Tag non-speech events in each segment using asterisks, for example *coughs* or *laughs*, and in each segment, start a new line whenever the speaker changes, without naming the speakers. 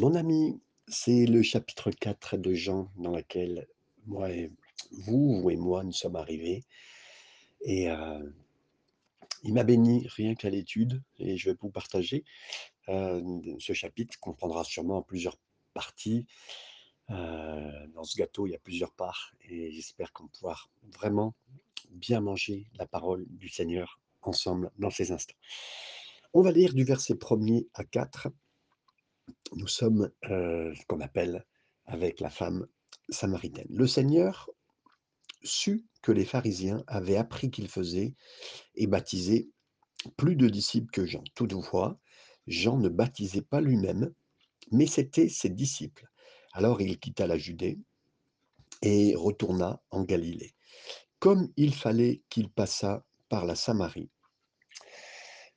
Mon ami, c'est le chapitre 4 de Jean dans lequel moi et vous, vous et moi, nous sommes arrivés. Et euh, il m'a béni rien qu'à l'étude, et je vais vous partager euh, ce chapitre qu'on prendra sûrement en plusieurs parties. Euh, dans ce gâteau, il y a plusieurs parts, et j'espère qu'on pourra vraiment bien manger la parole du Seigneur ensemble dans ces instants. On va lire du verset 1er à 4 nous sommes euh, ce qu'on appelle avec la femme samaritaine. Le Seigneur sut que les pharisiens avaient appris qu'il faisait et baptisait plus de disciples que Jean. Toutefois, Jean ne baptisait pas lui-même, mais c'était ses disciples. Alors il quitta la Judée et retourna en Galilée. Comme il fallait qu'il passât par la Samarie.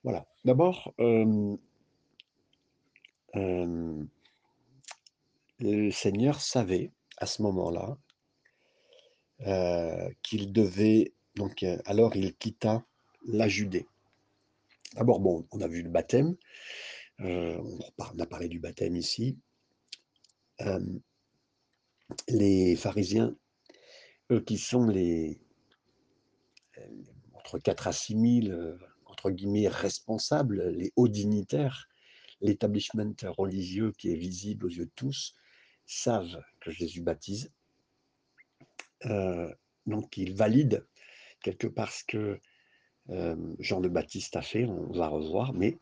Voilà. D'abord, euh, le Seigneur savait à ce moment-là qu'il devait donc alors il quitta la Judée. D'abord, bon, on a vu le baptême, on a parlé du baptême ici. les pharisiens, eux qui sont les entre 4 à 6 000, entre guillemets, responsables, les hauts dignitaires l'établissement religieux qui est visible aux yeux de tous savent que Jésus baptise. Euh, donc ils valident quelque part ce que euh, Jean le Baptiste a fait, on va revoir, mais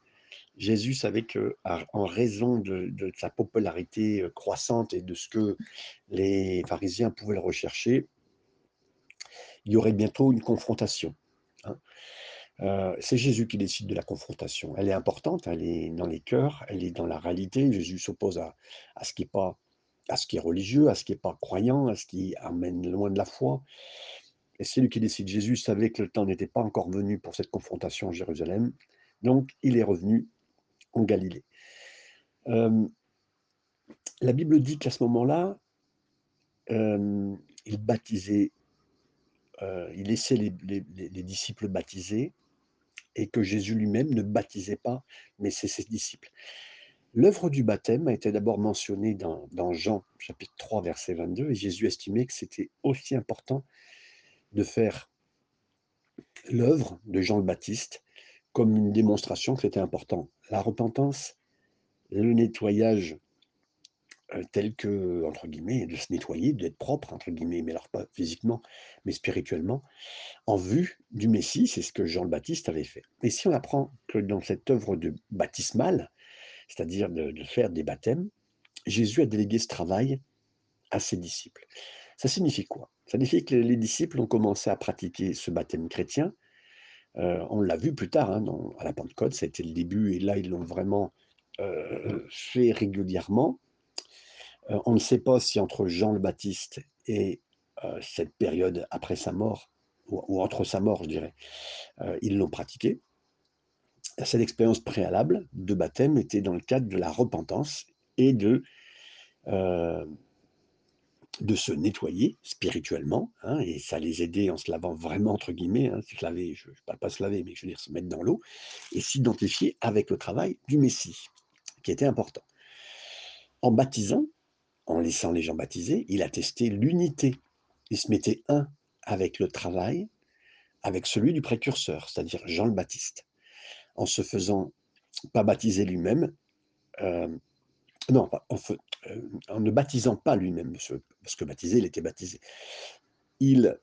Jésus savait que, en raison de, sa popularité euh, croissante et de ce que les pharisiens pouvaient le rechercher, il y aurait bientôt une confrontation. Hein. Euh, c'est Jésus qui décide de la confrontation. Elle est importante, elle est dans les cœurs, elle est dans la réalité. Jésus s'oppose à, ce qui est pas, à ce qui est religieux, à ce qui n'est pas croyant, à ce qui amène loin de la foi. Et c'est lui qui décide. Jésus savait que le temps n'était pas encore venu pour cette confrontation à Jérusalem, donc il est revenu en Galilée. Euh, la Bible dit qu'à ce moment-là, euh, il baptisait, il laissait les disciples baptiser, et que Jésus lui-même ne baptisait pas, mais c'est ses disciples. L'œuvre du baptême a été d'abord mentionnée dans, Jean chapitre 3 verset 22 et Jésus estimait que c'était aussi important de faire l'œuvre de Jean le Baptiste comme une démonstration que c'était important. La repentance, le nettoyage euh, tel que, entre guillemets, de se nettoyer, d'être propre, entre guillemets, mais alors pas physiquement, mais spirituellement, en vue du Messie, c'est ce que Jean le Baptiste avait fait. Et si on apprend que dans cette œuvre de baptismale, c'est-à-dire de, faire des baptêmes, Jésus a délégué ce travail à ses disciples. Ça signifie quoi? Ça signifie que les disciples ont commencé à pratiquer ce baptême chrétien. Euh, on l'a vu plus tard, hein, à la Pentecôte, ça a été le début, et là, ils l'ont vraiment euh, fait régulièrement. Euh, on ne sait pas si entre Jean le Baptiste et euh, cette période après sa mort, ou, entre sa mort, je dirais, euh, ils l'ont pratiqué. Cette expérience préalable de baptême était dans le cadre de la repentance et de, de se nettoyer spirituellement, hein, et ça les aidait en se lavant vraiment, entre guillemets, hein, se laver, je ne parle pas se laver, mais je veux dire se mettre dans l'eau, et s'identifier avec le travail du Messie, qui était important. En baptisant, en laissant les gens baptiser, il attestait l'unité. Il se mettait un avec le travail, avec celui du précurseur, c'est-à-dire Jean le Baptiste, en se faisant pas baptiser lui-même, euh, non, euh, en, ne baptisant pas lui-même, parce que baptisé, il était baptisé. Il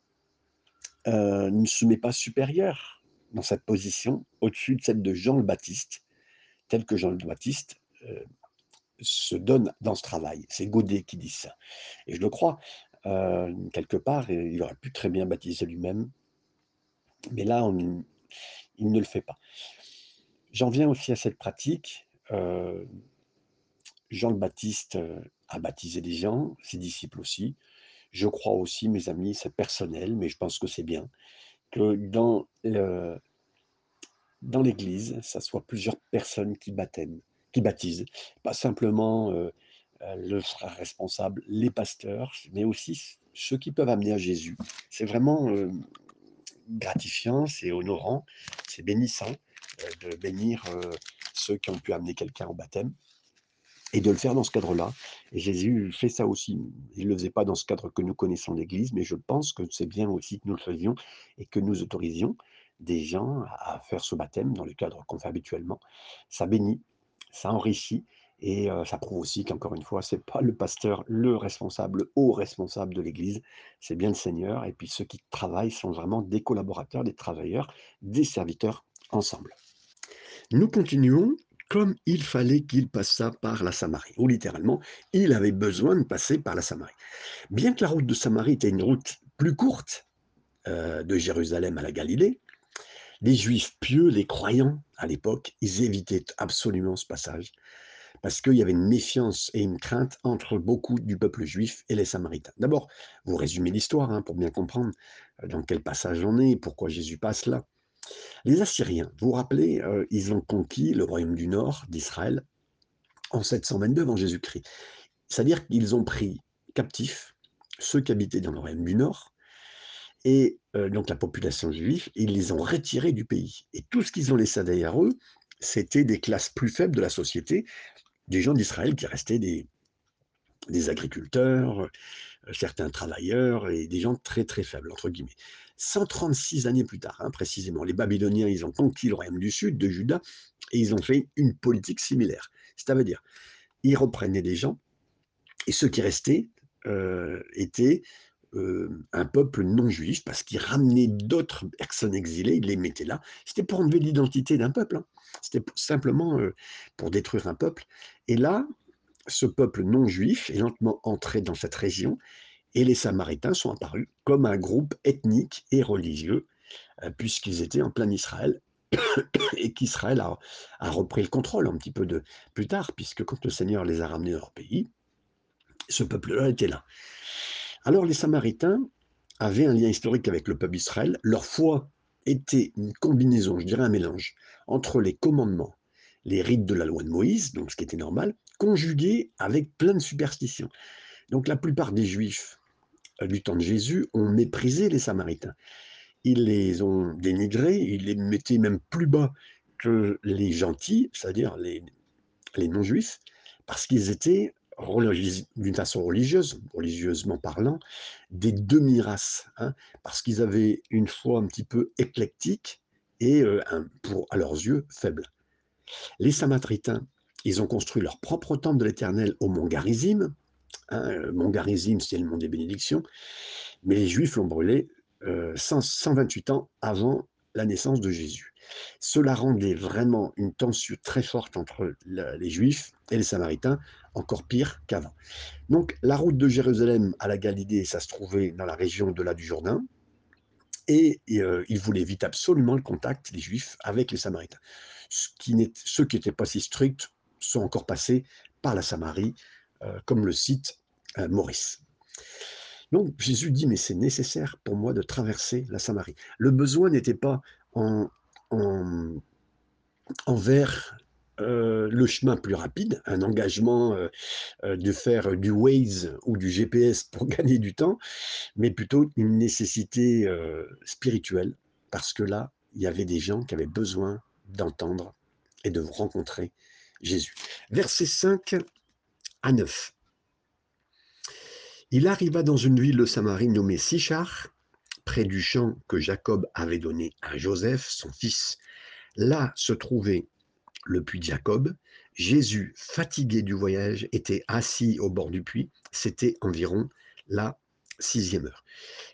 euh, ne se met pas supérieur dans cette position au-dessus de celle de Jean le Baptiste, tel que Jean le Baptiste se donne dans ce travail. C'est Godet qui dit ça. Et je le crois, euh, quelque part, il aurait pu très bien baptiser lui-même, mais là, il ne le fait pas. J'en viens aussi à cette pratique. Euh, Jean le Baptiste euh, a baptisé des gens, ses disciples aussi. Je crois aussi, mes amis, c'est personnel, mais je pense que c'est bien, que dans, dans l'Église, ça soit plusieurs personnes qui baptêment qui baptisent, pas simplement le frère responsable, les pasteurs, mais aussi ceux qui peuvent amener à Jésus. C'est vraiment gratifiant, c'est honorant, c'est bénissant de bénir ceux qui ont pu amener quelqu'un au baptême. et de le faire dans ce cadre-là. Jésus fait ça aussi. Il ne le faisait pas dans ce cadre que nous connaissons l'Église, mais je pense que c'est bien aussi que nous le faisions et que nous autorisions des gens à faire ce baptême dans le cadre qu'on fait habituellement. Ça bénit, ça enrichit et ça prouve aussi qu'encore une fois, c'est pas le pasteur, le responsable, le haut responsable de l'Église, c'est bien le Seigneur. Et puis ceux qui travaillent sont vraiment des collaborateurs, des travailleurs, des serviteurs ensemble. Nous continuons comme il fallait qu'il passât par la Samarie, ou littéralement, il avait besoin de passer par la Samarie. Bien que la route de Samarie était une route plus courte de Jérusalem à la Galilée, les juifs pieux, les croyants à l'époque, ils évitaient absolument ce passage parce qu'il y avait une méfiance et une crainte entre beaucoup du peuple juif et les Samaritains. D'abord, vous résumez l'histoire hein, pour bien comprendre euh, dans quel passage on est, pourquoi Jésus passe là. Les Assyriens, vous vous rappelez, euh, ils ont conquis le royaume du nord d'Israël en 722 avant Jésus-Christ. C'est-à-dire qu'ils ont pris captifs ceux qui habitaient dans le royaume du nord, et euh, donc la population juive, ils les ont retirés du pays. Et tout ce qu'ils ont laissé derrière eux, c'était des classes plus faibles de la société, des gens d'Israël qui restaient des, des agriculteurs, euh, certains travailleurs et des gens très très faibles, entre guillemets. 136 années plus tard, hein, précisément, les Babyloniens, ils ont conquis le royaume du sud, de Juda, et ils ont fait une politique similaire. C'est-à-dire, ils reprenaient des gens, et ceux qui restaient euh, étaient euh, un peuple non juif, parce qu'ils ramenaient d'autres personnes exilées, ils les mettaient là. C'était pour enlever l'identité d'un peuple. Hein. C'était simplement pour détruire un peuple. Et là, ce peuple non juif est lentement entré dans cette région et les Samaritains sont apparus comme un groupe ethnique et religieux, puisqu'ils étaient en plein Israël *coughs* et qu'Israël a, repris le contrôle un petit peu plus tard, puisque quand le Seigneur les a ramenés dans leur pays, ce peuple-là était là. Alors les Samaritains avaient un lien historique avec le peuple d'Israël, leur foi était une combinaison, je dirais un mélange, entre les commandements, les rites de la loi de Moïse, donc ce qui était normal, conjugué avec plein de superstitions. Donc la plupart des Juifs euh, du temps de Jésus ont méprisé les Samaritains. Ils les ont dénigrés, ils les mettaient même plus bas que les gentils, c'est-à-dire les, les non-juifs, parce qu'ils étaient d'une façon religieuse, religieusement parlant, des demi-races, hein, parce qu'ils avaient une foi un petit peu éclectique et, euh, pour, à leurs yeux, faible. Les Samaritains, ils ont construit leur propre temple de l'Éternel au mont Garizim. Hein, mont Garizim, c'est le mont des bénédictions. Mais les Juifs l'ont brûlé 128 euh, ans avant la naissance de Jésus. Cela rendait vraiment une tension très forte entre les Juifs et les Samaritains, encore pire qu'avant. Donc la route de Jérusalem à la Galilée, ça se trouvait dans la région de là du Jourdain, et, euh, ils éviter absolument le contact, les Juifs, avec les Samaritains. ceux qui n'étaient pas si stricts sont encore passés par la Samarie, euh, comme le cite euh, Maurice. Donc Jésus dit, mais c'est nécessaire pour moi de traverser la Samarie. Le besoin n'était pas en, envers euh, le chemin plus rapide, un engagement euh, euh, de faire du Waze ou du GPS pour *laughs* gagner du temps, mais plutôt une nécessité spirituelle, parce que là, il y avait des gens qui avaient besoin d'entendre et de rencontrer Jésus. Verset 5 à 9. Il arriva dans une ville de Samarie nommée Sichar, près du champ que Jacob avait donné à Joseph, son fils. Là se trouvait le puits de Jacob. Jésus, fatigué du voyage, était assis au bord du puits. C'était environ la sixième heure.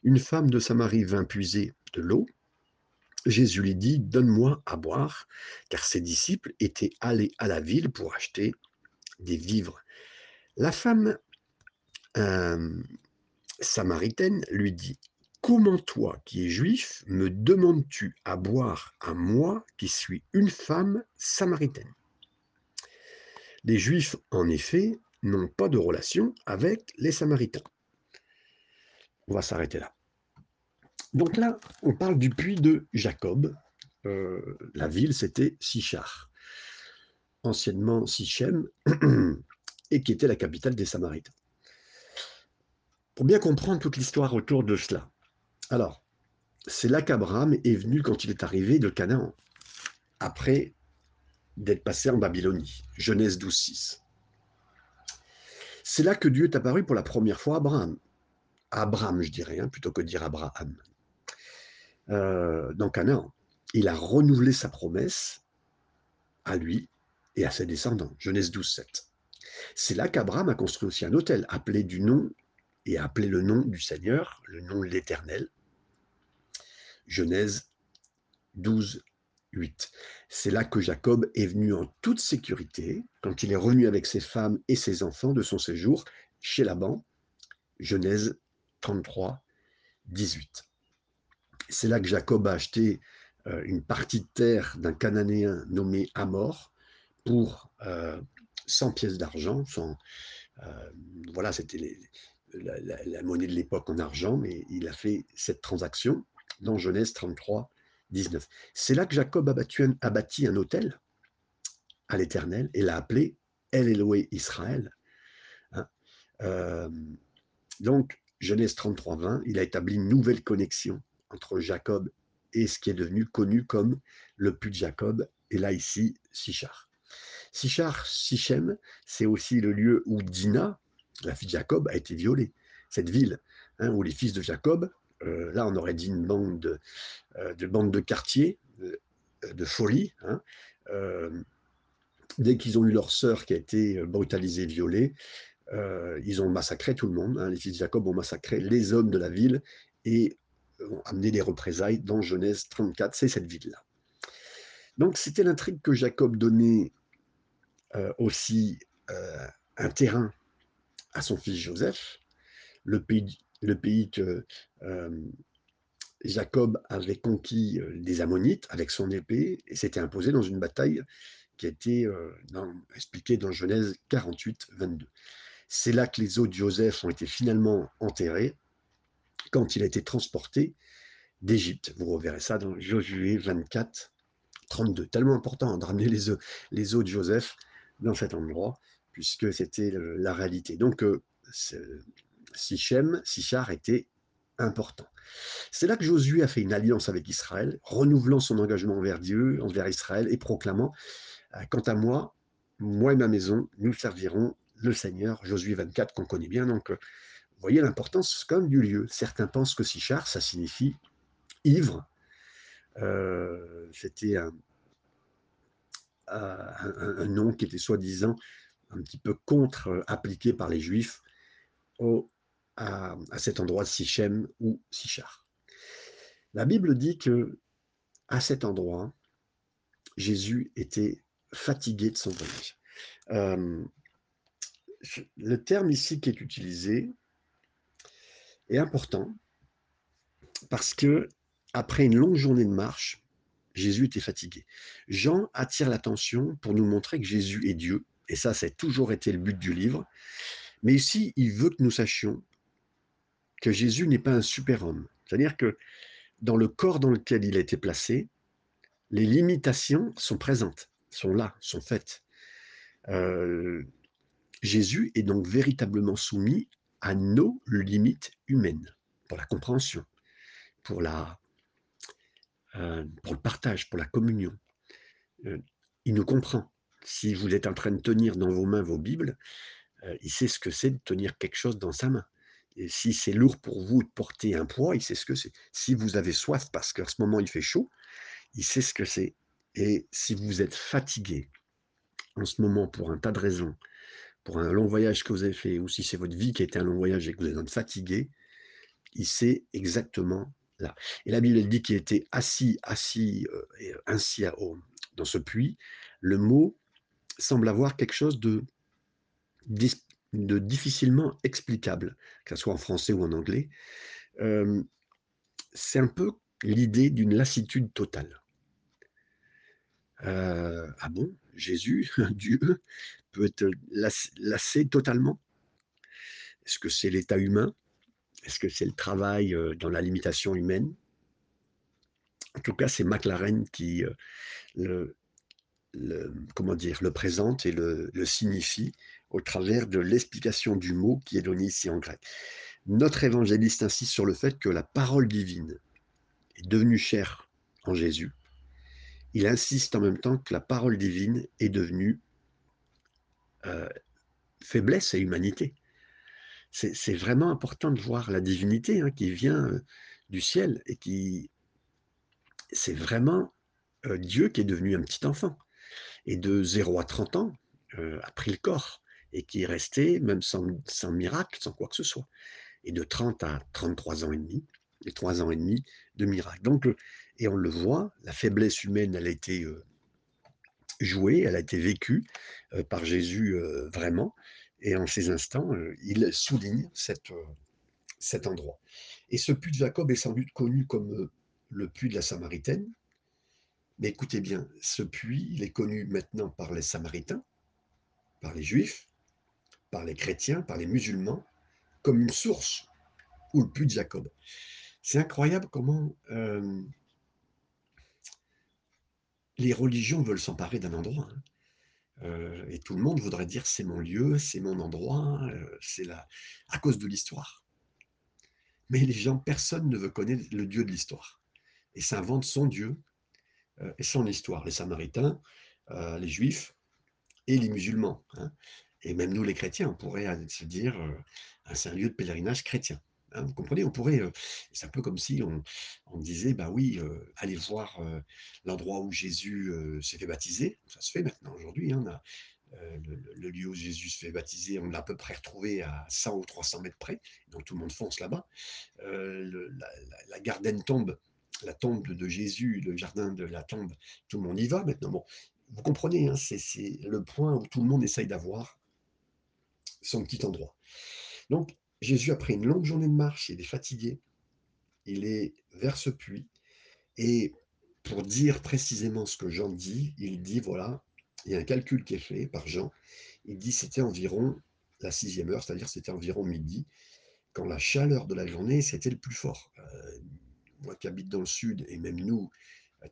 Une femme de Samarie vint puiser de l'eau. Jésus lui dit, Donne-moi à boire, car ses disciples étaient allés à la ville pour acheter des vivres. La femme euh, samaritaine lui dit, Comment toi, qui es juif, me demandes-tu à boire à moi, qui suis une femme samaritaine? Les juifs, en effet, n'ont pas de relation avec les samaritains. On va s'arrêter là. Donc là, on parle du puits de Jacob. Euh, la ville, c'était Sichar, anciennement Sichem, *clears throat* et qui était la capitale des Samaritains. Pour bien comprendre toute l'histoire autour de cela, alors, c'est là qu'Abraham est venu quand il est arrivé de Canaan, après d'être passé en Babylonie. Genèse 12, 6. C'est là que Dieu est apparu pour la première fois à Abraham. Abraham, je dirais, hein, plutôt que dire Abraham. Euh, dans Canaan. Il a renouvelé sa promesse à lui et à ses descendants. Genèse 12, 7. C'est là qu'Abraham a construit aussi un hôtel, appelé du nom et a appelé le nom du Seigneur, le nom de l'Éternel. Genèse 12, 8. C'est là que Jacob est venu en toute sécurité, quand il est revenu avec ses femmes et ses enfants de son séjour chez Laban. Genèse 33, 18. C'est là que Jacob a acheté euh, une partie de terre d'un Cananéen nommé Amor pour 100 euh, pièces d'argent. Euh, voilà, c'était la, monnaie de l'époque en argent, mais il a fait cette transaction dans Genèse 33, 19. C'est là que Jacob a, bâti un hôtel à l'Éternel et l'a appelé El Eloé Israël. Hein. donc, Genèse 33, 20, il a établi une nouvelle connexion entre Jacob et ce qui est devenu connu comme le puits de Jacob, et là ici, Sichar. Sichar, Sichem, c'est aussi le lieu où Dina, la fille de Jacob, a été violée. Cette ville hein, où les fils de Jacob, euh, là on aurait dit une bande de, euh, de bande de quartier, de, folie. Hein, euh, dès qu'ils ont eu leur sœur qui a été brutalisée, violée, ils ont massacré tout le monde. Hein. les fils de Jacob ont massacré les hommes de la ville et ont amené des représailles dans Genèse 34, c'est cette ville-là. Donc c'était l'intrigue que Jacob donnait euh, aussi euh, un terrain à son fils Joseph, le pays, que euh, Jacob avait conquis des Ammonites avec son épée et s'était imposé dans une bataille qui a été expliquée dans Genèse 48, 22. C'est là que les os de Joseph ont été finalement enterrés quand il a été transporté d'Égypte. Vous reverrez ça dans Josué 24, 32. Tellement important de ramener les os, les os de Joseph dans cet endroit, puisque c'était la réalité. Donc, euh, Sichem, Sichar était important. C'est là que Josué a fait une alliance avec Israël, renouvelant son engagement envers Dieu, envers Israël, et proclamant euh, Quant à moi, moi et ma maison, nous servirons le Seigneur, Josué 24, qu'on connaît bien. Donc, euh, vous voyez l'importance comme du lieu. Certains pensent que Sichar, ça signifie ivre. C'était un, nom qui était soi-disant un petit peu contre-appliqué par les Juifs à, cet endroit de Sichem ou Sichar. La Bible dit que à cet endroit, Jésus était fatigué de son voyage. Euh, le terme ici qui est utilisé, est important parce que après une longue journée de marche, Jésus était fatigué. Jean attire l'attention pour nous montrer que Jésus est Dieu, et ça, a toujours été le but du livre. Mais ici, il veut que nous sachions que Jésus n'est pas un super-homme. C'est-à-dire que dans le corps dans lequel il a été placé, les limitations sont présentes, sont là, sont faites. Euh, Jésus est donc véritablement soumis à nos limites humaines, pour la compréhension, pour, la, euh, pour le partage, pour la communion. Euh, il nous comprend. Si vous êtes en train de tenir dans vos mains vos Bibles, euh, il sait ce que c'est de tenir quelque chose dans sa main. Et si c'est lourd pour vous de porter un poids, il sait ce que c'est. Si vous avez soif parce qu'à ce moment il fait chaud, il sait ce que c'est. Et si vous êtes fatigué en ce moment pour un tas de raisons, pour un long voyage que vous avez fait, ou si c'est votre vie qui a été un long voyage et que vous êtes fatigué, il sait exactement là. Et la Bible dit qu'il était assis, assis euh, ainsi dans ce puits. Le mot semble avoir quelque chose de, difficilement explicable, que ce soit en français ou en anglais. Euh, c'est un peu l'idée d'une lassitude totale. Euh, ah bon, Jésus, Dieu, peut être lassé totalement? Est-ce que c'est l'état humain? Est-ce que c'est le travail euh, dans la limitation humaine? En tout cas, c'est McLaren qui euh, le, comment dire, le présente et le, signifie au travers de l'explication du mot qui est donné ici en grec. Notre évangéliste insiste sur le fait que la parole divine est devenue chère en Jésus. Il insiste en même temps que la parole divine est devenue euh, faiblesse et humanité. c'est vraiment important de voir la divinité hein, qui vient du ciel et qui... C'est vraiment Dieu qui est devenu un petit enfant. Et de 0 à 30 ans, a pris le corps et qui est resté, même sans, miracle, sans quoi que ce soit. Et de 30 à 33 ans et demi, et 3 ans et demi de miracle. Donc, et on le voit, la faiblesse humaine, elle a été jouée, elle a été vécue par Jésus vraiment. Et en ces instants, il souligne cet endroit. Et ce puits de Jacob est sans doute connu comme le puits de la Samaritaine. Mais écoutez bien, ce puits, il est connu maintenant par les Samaritains, par les Juifs, par les chrétiens, par les musulmans, comme une source, ou le puits de Jacob. C'est incroyable comment euh, les religions veulent s'emparer d'un endroit. Hein. Euh, et tout le monde voudrait dire c'est mon lieu, c'est mon endroit, euh, c'est là, à cause de l'histoire. Mais les gens, personne ne veut connaître le Dieu de l'histoire. Et s'invente son Dieu son histoire. Les Samaritains, les Juifs et les musulmans. Hein. Et même nous, les chrétiens, on pourrait se dire, c'est un lieu de pèlerinage chrétien. Hein, vous comprenez? On pourrait, c'est un peu comme si on, disait, bah oui, allez voir l'endroit où Jésus s'est fait baptiser. Ça se fait maintenant aujourd'hui. Hein, le, lieu où Jésus se fait baptiser, on l'a à peu près retrouvé à 100 ou 300 mètres près. Donc tout le monde fonce là-bas. la, la, Garden tombe, la tombe de, Jésus, le jardin de la tombe, tout le monde y va maintenant. Vous comprenez, hein, c'est le point où tout le monde essaye d'avoir son petit endroit. Donc, Jésus, après une longue journée de marche, il est fatigué, il est vers ce puits, et pour dire précisément ce que Jean dit, il dit, voilà, il y a un calcul qui est fait par Jean, il dit c'était environ la sixième heure, c'est-à-dire c'était environ midi, quand la chaleur de la journée, c'était le plus fort. Euh, moi qui habite dans le sud, et même nous,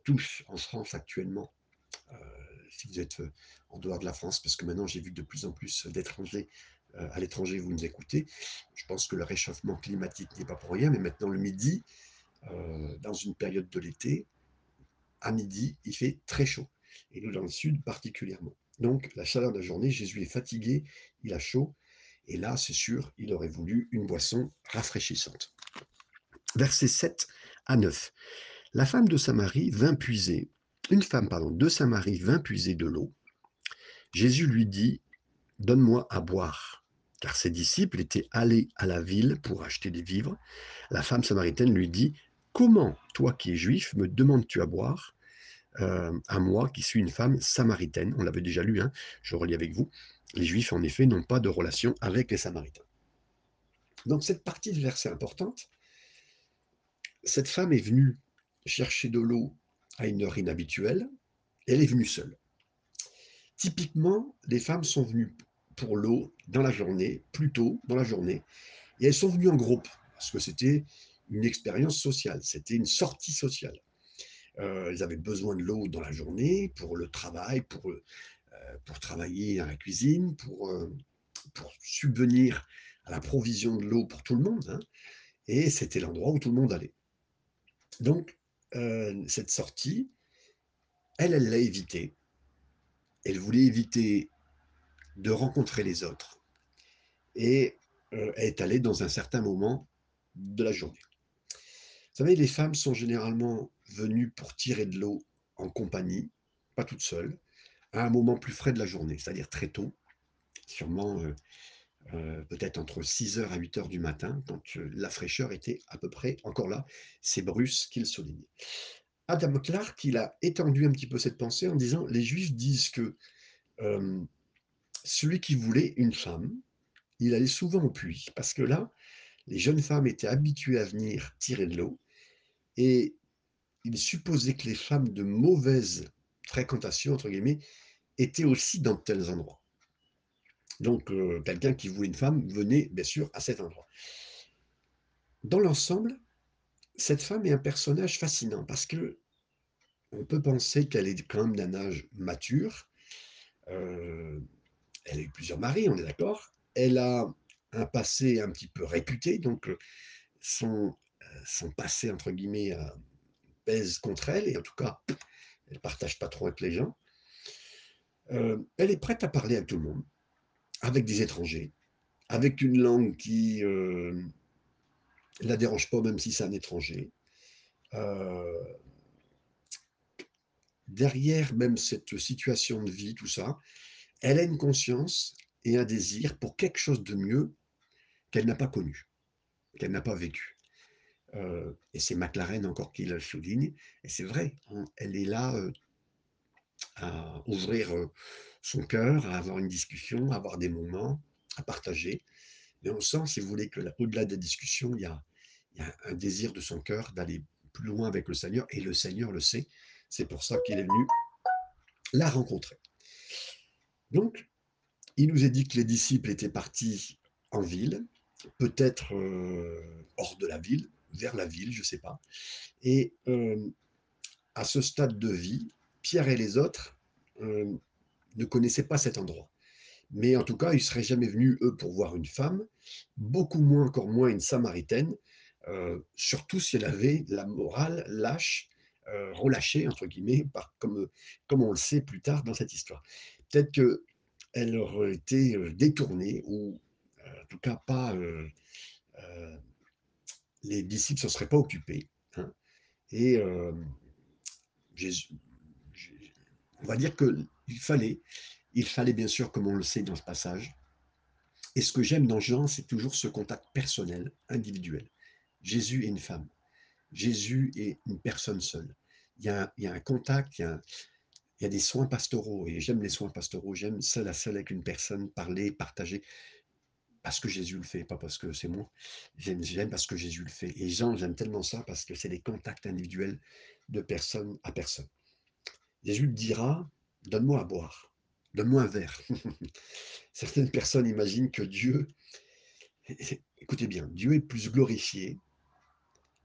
tous en France actuellement, euh, si vous êtes en dehors de la France, parce que maintenant j'ai vu de plus en plus d'étrangers euh, à l'étranger, vous nous écoutez. Je pense que le réchauffement climatique n'est pas pour rien, mais maintenant le midi, euh, dans une période de l'été, à midi, il fait très chaud. Et nous, dans le sud, particulièrement. Donc, la chaleur de la journée, Jésus est fatigué, il a chaud. Et là, c'est sûr, il aurait voulu une boisson rafraîchissante. Versets 7 à 9. La femme de Samarie vint puiser, une femme, pardon, de Samarie vint puiser de l'eau. Jésus lui dit, Donne-moi à boire car ses disciples étaient allés à la ville pour acheter des vivres. La femme samaritaine lui dit, Comment, toi qui es juif, me demandes-tu à boire? Euh, à moi qui suis une femme samaritaine On l'avait déjà lu, hein, je relis avec vous. Les juifs, en effet, n'ont pas de relation avec les samaritains. Donc cette partie de verset importante, cette femme est venue chercher de l'eau à une heure inhabituelle, elle est venue seule. Typiquement, les femmes sont venues pour l'eau dans la journée, plus tôt dans la journée. Et elles sont venues en groupe, parce que c'était une expérience sociale, c'était une sortie sociale. Euh, elles avaient besoin de l'eau dans la journée pour le travail, pour, euh, pour travailler à la cuisine, pour, euh, pour subvenir à la provision de l'eau pour tout le monde. Hein. et c'était l'endroit où tout le monde allait. Donc, cette sortie, elle, elle l'a évitée. Elle voulait éviter de rencontrer les autres et euh, est allée dans un certain moment de la journée. Vous savez, les femmes sont généralement venues pour tirer de l'eau en compagnie, pas toutes seules, à un moment plus frais de la journée, c'est-à-dire très tôt, sûrement euh, euh, peut-être entre 6h à 8h du matin, quand la fraîcheur était à peu près encore là, c'est Bruce qui le souligne. Adam Clark, il a étendu un petit peu cette pensée en disant, les Juifs disent que celui qui voulait une femme, il allait souvent au puits, parce que là, les jeunes femmes étaient habituées à venir tirer de l'eau, et il supposait que les femmes de mauvaise fréquentation, entre guillemets, étaient aussi dans tels endroits. Donc, euh, quelqu'un qui voulait une femme venait, bien sûr, à cet endroit. Dans l'ensemble, cette femme est un personnage fascinant, parce que on peut penser qu'elle est quand même d'un âge mature, euh, elle a eu plusieurs maris, on est d'accord. Elle a un passé un petit peu réputé, donc euh, son, passé, entre guillemets, pèse contre elle, et en tout cas, elle ne partage pas trop avec les gens. elle est prête à parler à tout le monde, avec des étrangers, avec une langue qui ne la dérange pas, même si c'est un étranger. derrière même cette situation de vie, tout ça, elle a une conscience et un désir pour quelque chose de mieux qu'elle n'a pas connu, qu'elle n'a pas vécu. et c'est McLaren encore qui le souligne, et c'est vrai, elle est là à ouvrir son cœur, à avoir une discussion, à avoir des moments, à partager. Mais on sent, si vous voulez, que au-delà des discussions, il y, a, un désir de son cœur d'aller plus loin avec le Seigneur, et le Seigneur le sait. C'est pour ça qu'il est venu la rencontrer. Donc, il nous est dit que les disciples étaient partis en ville, peut-être hors de la ville, vers la ville, je ne sais pas. Et à ce stade de vie, Pierre et les autres ne connaissaient pas cet endroit. Mais en tout cas, ils ne seraient jamais venus, eux, pour voir une femme, beaucoup moins, encore moins une samaritaine, surtout si elle avait la morale lâche, relâchée, entre guillemets, comme, comme on le sait plus tard dans cette histoire. Peut-être que elle aurait été détournée, ou en tout cas pas. les disciples ne se seraient pas occupés. Hein. et Jésus, on va dire qu'il fallait, il fallait bien sûr, comme on le sait dans ce passage, et ce que j'aime dans Jean, c'est toujours ce contact personnel, individuel. Jésus est une femme. Jésus est une personne seule. Il y a, un contact, il y a, il y a des soins pastoraux, et j'aime les soins pastoraux, j'aime seul à seul avec une personne, parler, partager, parce que Jésus le fait, pas parce que c'est moi. J'aime parce que Jésus le fait. Et Jean, j'aime tellement ça parce que c'est des contacts individuels de personne à personne. Jésus dira, donne-moi à boire, donne-moi un verre. *laughs* Certaines personnes imaginent que Dieu, écoutez bien, Dieu est plus glorifié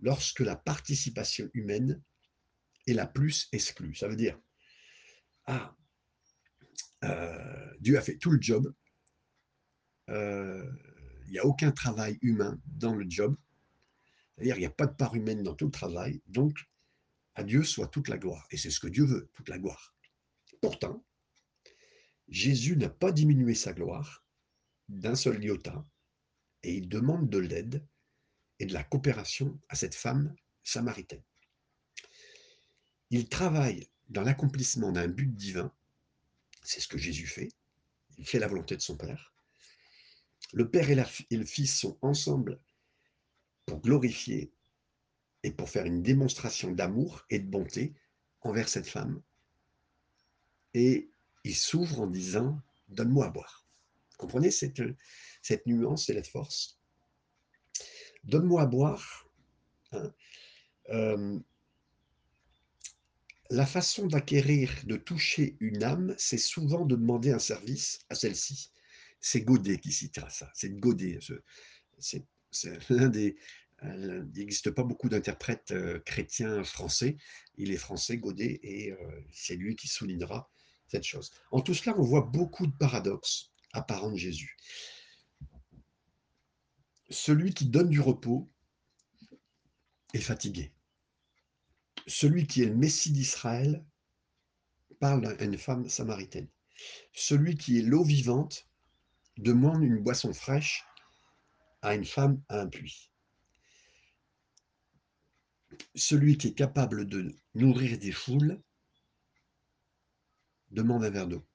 lorsque la participation humaine est la plus exclue. Ça veut dire, ah, euh, Dieu a fait tout le job, euh, il n'y a aucun travail humain dans le job, c'est-à-dire il n'y a pas de part humaine dans tout le travail, donc à Dieu soit toute la gloire. Et c'est ce que Dieu veut, toute la gloire. Pourtant, Jésus n'a pas diminué sa gloire d'un seul iota, et il demande de l'aide et de la coopération à cette femme samaritaine. Il travaille dans l'accomplissement d'un but divin, c'est ce que Jésus fait, il fait la volonté de son Père. Le Père et, le Fils sont ensemble pour glorifier et pour faire une démonstration d'amour et de bonté envers cette femme. Et il s'ouvre en disant, donne-moi à boire. Vous comprenez cette, nuance et cette force? Donne-moi à boire. Hein, euh, la façon d'acquérir, de toucher une âme, c'est souvent de demander un service à celle-ci. C'est Godet qui citera ça. C'est Godet. C'est *laughs* l'un des. Il n'existe pas beaucoup d'interprètes euh, chrétiens français. Il est français, Godet, et euh, c'est lui qui soulignera cette chose. En tout cela, on voit beaucoup de paradoxes apparents de Jésus. Celui qui donne du repos est fatigué celui qui est le Messie d'Israël parle à une femme samaritaine. Celui qui est l'eau vivante demande une boisson fraîche à une femme à un puits. Celui qui est capable de nourrir des foules demande un verre d'eau,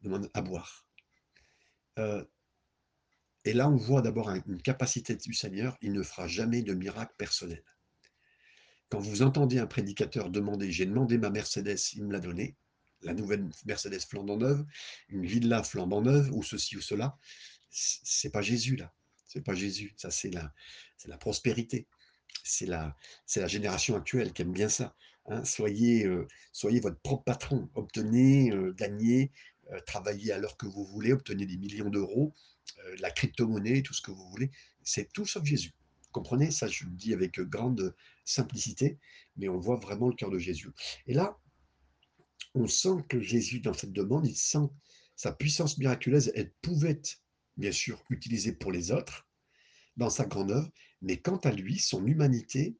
demande à boire. Euh, et là, on voit d'abord une capacité du Seigneur, il ne fera jamais de miracle personnel. Quand vous entendez un prédicateur demander, j'ai demandé ma Mercedes, il me l'a donnée, la nouvelle Mercedes flambant neuve, une villa flambant neuve, ou ceci ou cela, c'est pas Jésus là, c'est pas Jésus, ça c'est la, c'est la prospérité, c'est la, la génération actuelle qui aime bien ça. Hein. Soyez, euh, soyez votre propre patron, obtenez, euh, gagnez, euh, travaillez à l'heure que vous voulez, obtenez des millions d'euros, la crypto-monnaie, tout ce que vous voulez, c'est tout sauf Jésus comprenez? Ça, je le dis avec grande simplicité, mais on voit vraiment le cœur de Jésus. Et là, on sent que Jésus, dans cette demande, il sent sa puissance miraculeuse, elle pouvait bien sûr, utilisée pour les autres, dans sa grande œuvre, mais quant à lui, son humanité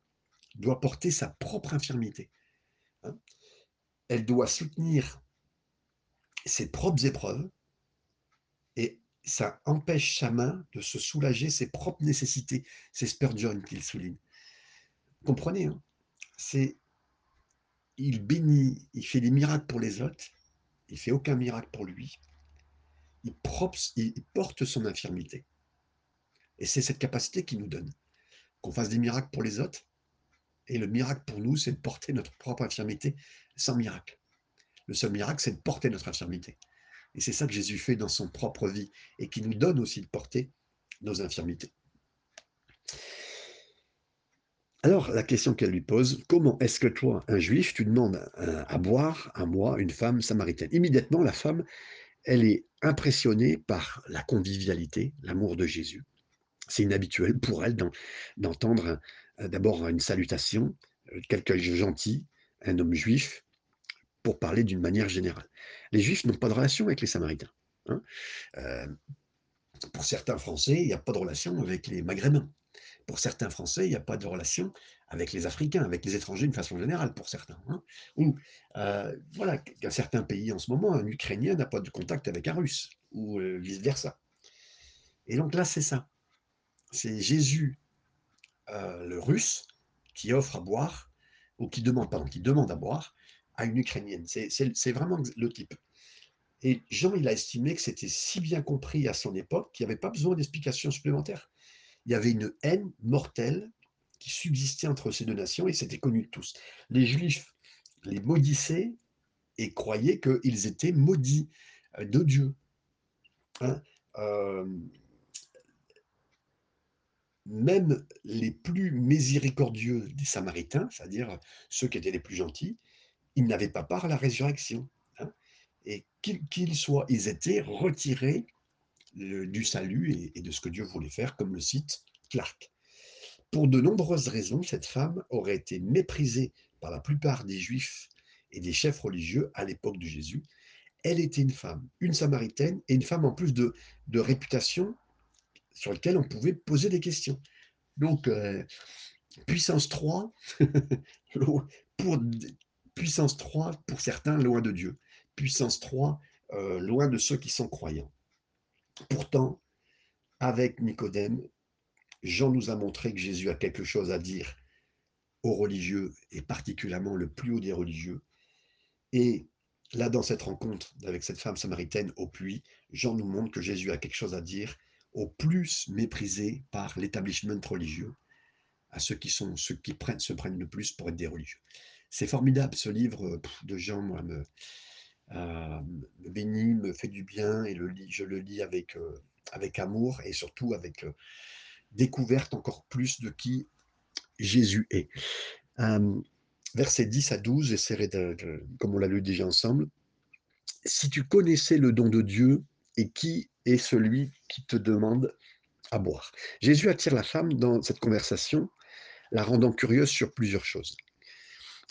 doit porter sa propre infirmité. Hein. Elle doit soutenir ses propres épreuves, et ça empêche sa main de se soulager ses propres nécessités. C'est Spurgeon qui le souligne. Comprenez, hein c'est il bénit, il fait des miracles pour les autres, il fait aucun miracle pour lui. Il, il porte son infirmité. Et c'est cette capacité qui nous donne. Qu'on fasse des miracles pour les autres, et le miracle pour nous, c'est de porter notre propre infirmité sans miracle. Le seul miracle, c'est de porter notre infirmité. Et c'est ça que Jésus fait dans son propre vie et qui nous donne aussi de porter nos infirmités. Alors, la question qu'elle lui pose, comment est-ce que toi, un juif, tu demandes à, boire à moi, une femme samaritaine? Immédiatement, la femme, elle est impressionnée par la convivialité, l'amour de Jésus. C'est inhabituel pour elle d'entendre d'abord une salutation, euh, quelqu'un gentil, un homme juif, pour parler d'une manière générale. Les Juifs n'ont pas de relation avec les Samaritains. Hein. Euh, pour certains Français, il n'y a pas de relation avec les Maghrébins. Pour certains Français, il n'y a pas de relation avec les Africains, avec les étrangers de façon générale, pour certains. Hein. Ou, euh, voilà, qu'un certain pays en ce moment, un Ukrainien n'a pas de contact avec un Russe, ou euh, vice-versa. Et donc là, c'est ça. C'est Jésus, le Russe, qui offre à boire, ou qui demande, pardon, qui demande à boire à une Ukrainienne. C'est vraiment le type. Et Jean, il a estimé que c'était si bien compris à son époque qu'il n'y avait pas besoin d'explications supplémentaires. Il y avait une haine mortelle qui subsistait entre ces deux nations et c'était connu de tous. Les Juifs les maudissaient et croyaient qu'ils étaient maudits euh, de Dieu. Hein. Euh, même les plus miséricordieux des Samaritains, c'est-à-dire ceux qui étaient les plus gentils, ils n'avaient pas part à la résurrection. Hein. Et qu'ils soient, ils étaient retirés du salut et, de ce que Dieu voulait faire, comme le cite Clark. Pour de nombreuses raisons, cette femme aurait été méprisée par la plupart des juifs et des chefs religieux à l'époque de Jésus. Elle était une femme, une samaritaine, et une femme en plus de, réputation sur laquelle on pouvait poser des questions. Donc, euh, puissance 3, *laughs* pour Puissance 3, pour certains, loin de Dieu. Puissance 3, euh, loin de ceux qui sont croyants. Pourtant, avec Nicodème, Jean nous a montré que Jésus a quelque chose à dire aux religieux, et particulièrement le plus haut des religieux. Et là, dans cette rencontre avec cette femme samaritaine au puits, Jean nous montre que Jésus a quelque chose à dire aux plus méprisés par l'établissement religieux, à ceux qui sont ceux qui se prennent le plus pour être des religieux. C'est formidable ce livre de Jean, moi, me, euh, me, bénit, me fait du bien et je le lis avec, euh, avec amour et surtout avec euh, découverte encore plus de qui Jésus est. versets 10 à 12, j'essaierai de, comme on l'a lu déjà ensemble. Si tu connaissais le don de Dieu et qui est celui qui te demande à boire. Jésus attire la femme dans cette conversation, la rendant curieuse sur plusieurs choses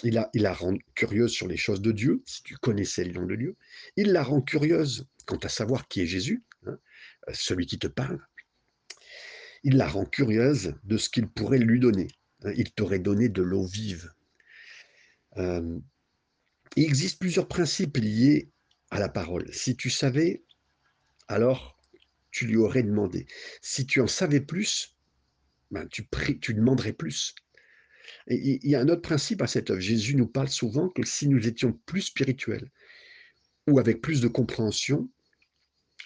il la, rend curieuse sur les choses de Dieu, si tu connaissais le nom de Dieu. Il la rend curieuse quant à savoir qui est Jésus, hein, celui qui te parle. Il la rend curieuse de ce qu'il pourrait lui donner. Hein. il t'aurait donné de l'eau vive. Euh, il existe plusieurs principes liés à la parole. Si tu savais, alors tu lui aurais demandé. Si tu en savais plus, ben, tu, tu demanderais plus il y a un autre principe à cette œuvre. Jésus nous parle souvent que si nous étions plus spirituels ou avec plus de compréhension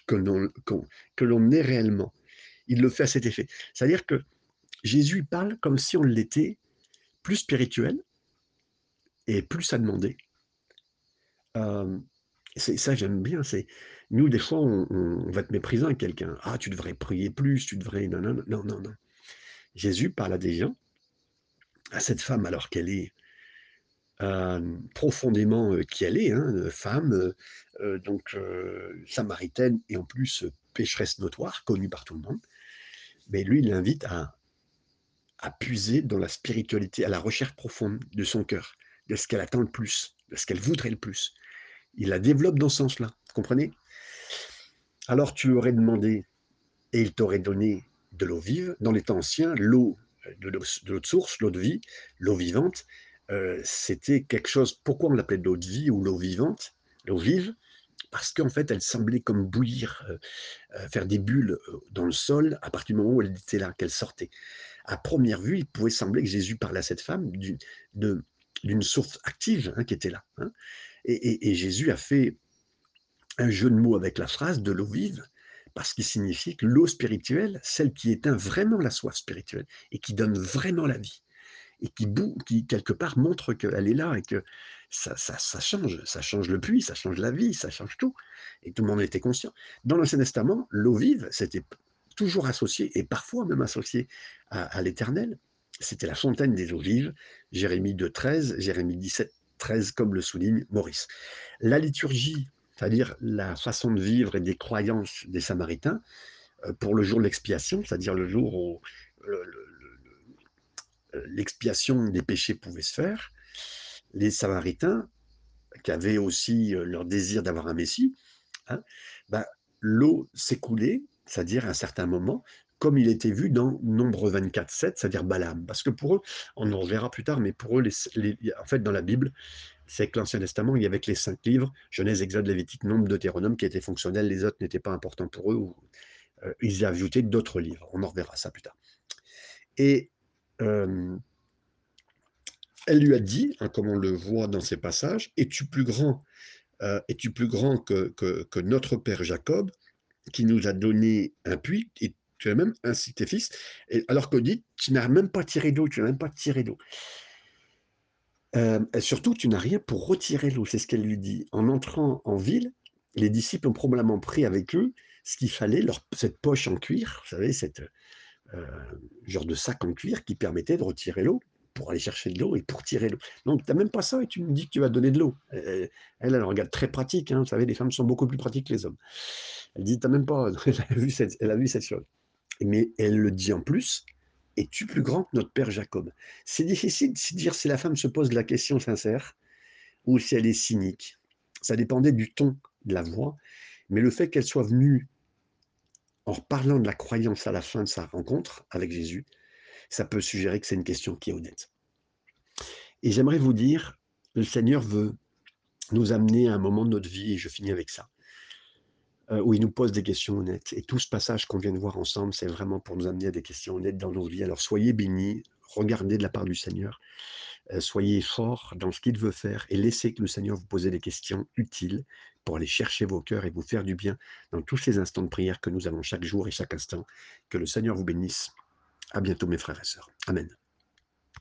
que l'on est réellement, il le fait à cet effet. C'est-à-dire que Jésus parle comme si on l'était plus spirituel et plus à demander. Euh, ça, j'aime bien. C'est nous, des fois, on, va être méprisant avec quelqu'un. Ah, tu devrais prier plus, tu devrais. Non, non, non, non, non. Jésus parle à des gens à cette femme alors qu'elle est profondément qui elle est, hein, femme, donc samaritaine et en plus pécheresse notoire, connue par tout le monde. Mais lui, il l'invite à, à puiser dans la spiritualité, à la recherche profonde de son cœur, de ce qu'elle attend le plus, de ce qu'elle voudrait le plus. Il la développe dans ce sens-là, comprenez? Alors tu aurais demandé, et il t'aurait donné de l'eau vive. Dans les temps anciens, l'eau de l'eau de source, l'eau de vie, l'eau vivante, euh, c'était quelque chose. Pourquoi on l'appelait l'eau de vie ou l'eau vivante, l'eau vive? Parce qu'en fait, elle semblait comme bouillir, euh, euh, faire des bulles euh, dans le sol à partir du moment où elle était là, qu'elle sortait. À première vue, il pouvait sembler que Jésus parlait à cette femme d'une source active hein, qui était là. Hein. Et, Jésus a fait un jeu de mots avec la phrase de l'eau vive, parce qu'il signifie que l'eau spirituelle, celle qui éteint vraiment la soif spirituelle et qui donne vraiment la vie, et qui, qui quelque part montre qu'elle est là et que ça, ça, change, ça change le puits, ça change la vie, ça change tout. Et tout le monde était conscient. Dans l'Ancien Testament, l'eau vive, c'était toujours associé, et parfois même associé à, l'éternel. C'était la fontaine des eaux vives, Jérémie 2, 13, Jérémie 17, 13, comme le souligne Maurice. La liturgie, c'est-à-dire la façon de vivre et des croyances des Samaritains, euh, pour le jour de l'expiation, c'est-à-dire le jour où l'expiation des péchés pouvait se faire, les Samaritains, qui avaient aussi euh, leur désir d'avoir un Messie, hein, bah, l'eau s'écoulait, c'est-à-dire à un certain moment, comme il était vu dans Nombre 24, 7, c'est-à-dire Balaam. Parce que pour eux, on en reverra plus tard, mais pour eux, en fait, dans la Bible, c'est que l'Ancien Testament, il y avait que les cinq livres, Genèse, Exode, Lévitique, Nombre, Deutéronome, qui étaient fonctionnels, les autres n'étaient pas importants pour eux, ou, euh, ils ajoutaient d'autres livres. On en reverra ça plus tard. Et euh, elle lui a dit, hein, comme on le voit dans ces passages, es-tu plus grand, euh, es-tu plus grand que, que, notre père Jacob, qui nous a donné un puits, et tu as même ainsi tes fils, et alors que dit, tu n'as même pas tiré d'eau, tu n'as même pas tiré d'eau. Euh, surtout, tu n'as rien pour retirer l'eau, c'est ce qu'elle lui dit. En entrant en ville, les disciples ont probablement pris avec eux ce qu'il fallait, cette poche en cuir, vous savez, cette euh, genre de sac en cuir qui permettait de retirer l'eau pour aller chercher de l'eau et pour tirer l'eau. Donc, tu n'as même pas ça et tu me dis que tu vas donner de l'eau. Elle, elle, regarde très pratique. Hein. Vous savez, les femmes sont beaucoup plus pratiques que les hommes. Elle dit, tu même pas. *laughs* Elle a vu cette chose. Mais elle le dit en plus es-tu plus grand que notre père Jacob? C'est difficile de dire si la femme se pose la question sincère ou si elle est cynique. Ça dépendait du ton de la voix, mais le fait qu'elle soit venue en parlant de la croyance à la fin de sa rencontre avec Jésus, ça peut suggérer que c'est une question qui est honnête. Et j'aimerais vous dire, le Seigneur veut nous amener à un moment de notre vie, et je finis avec ça, où il nous pose des questions honnêtes. Et tout ce passage qu'on vient de voir ensemble, c'est vraiment pour nous amener à des questions honnêtes dans nos vies. Alors soyez bénis, regardez de la part du Seigneur, euh, soyez forts dans ce qu'il veut faire et laissez que le Seigneur vous pose des questions utiles pour aller chercher vos cœurs et vous faire du bien dans tous ces instants de prière que nous avons chaque jour et chaque instant. Que le Seigneur vous bénisse. À bientôt mes frères et sœurs. Amen.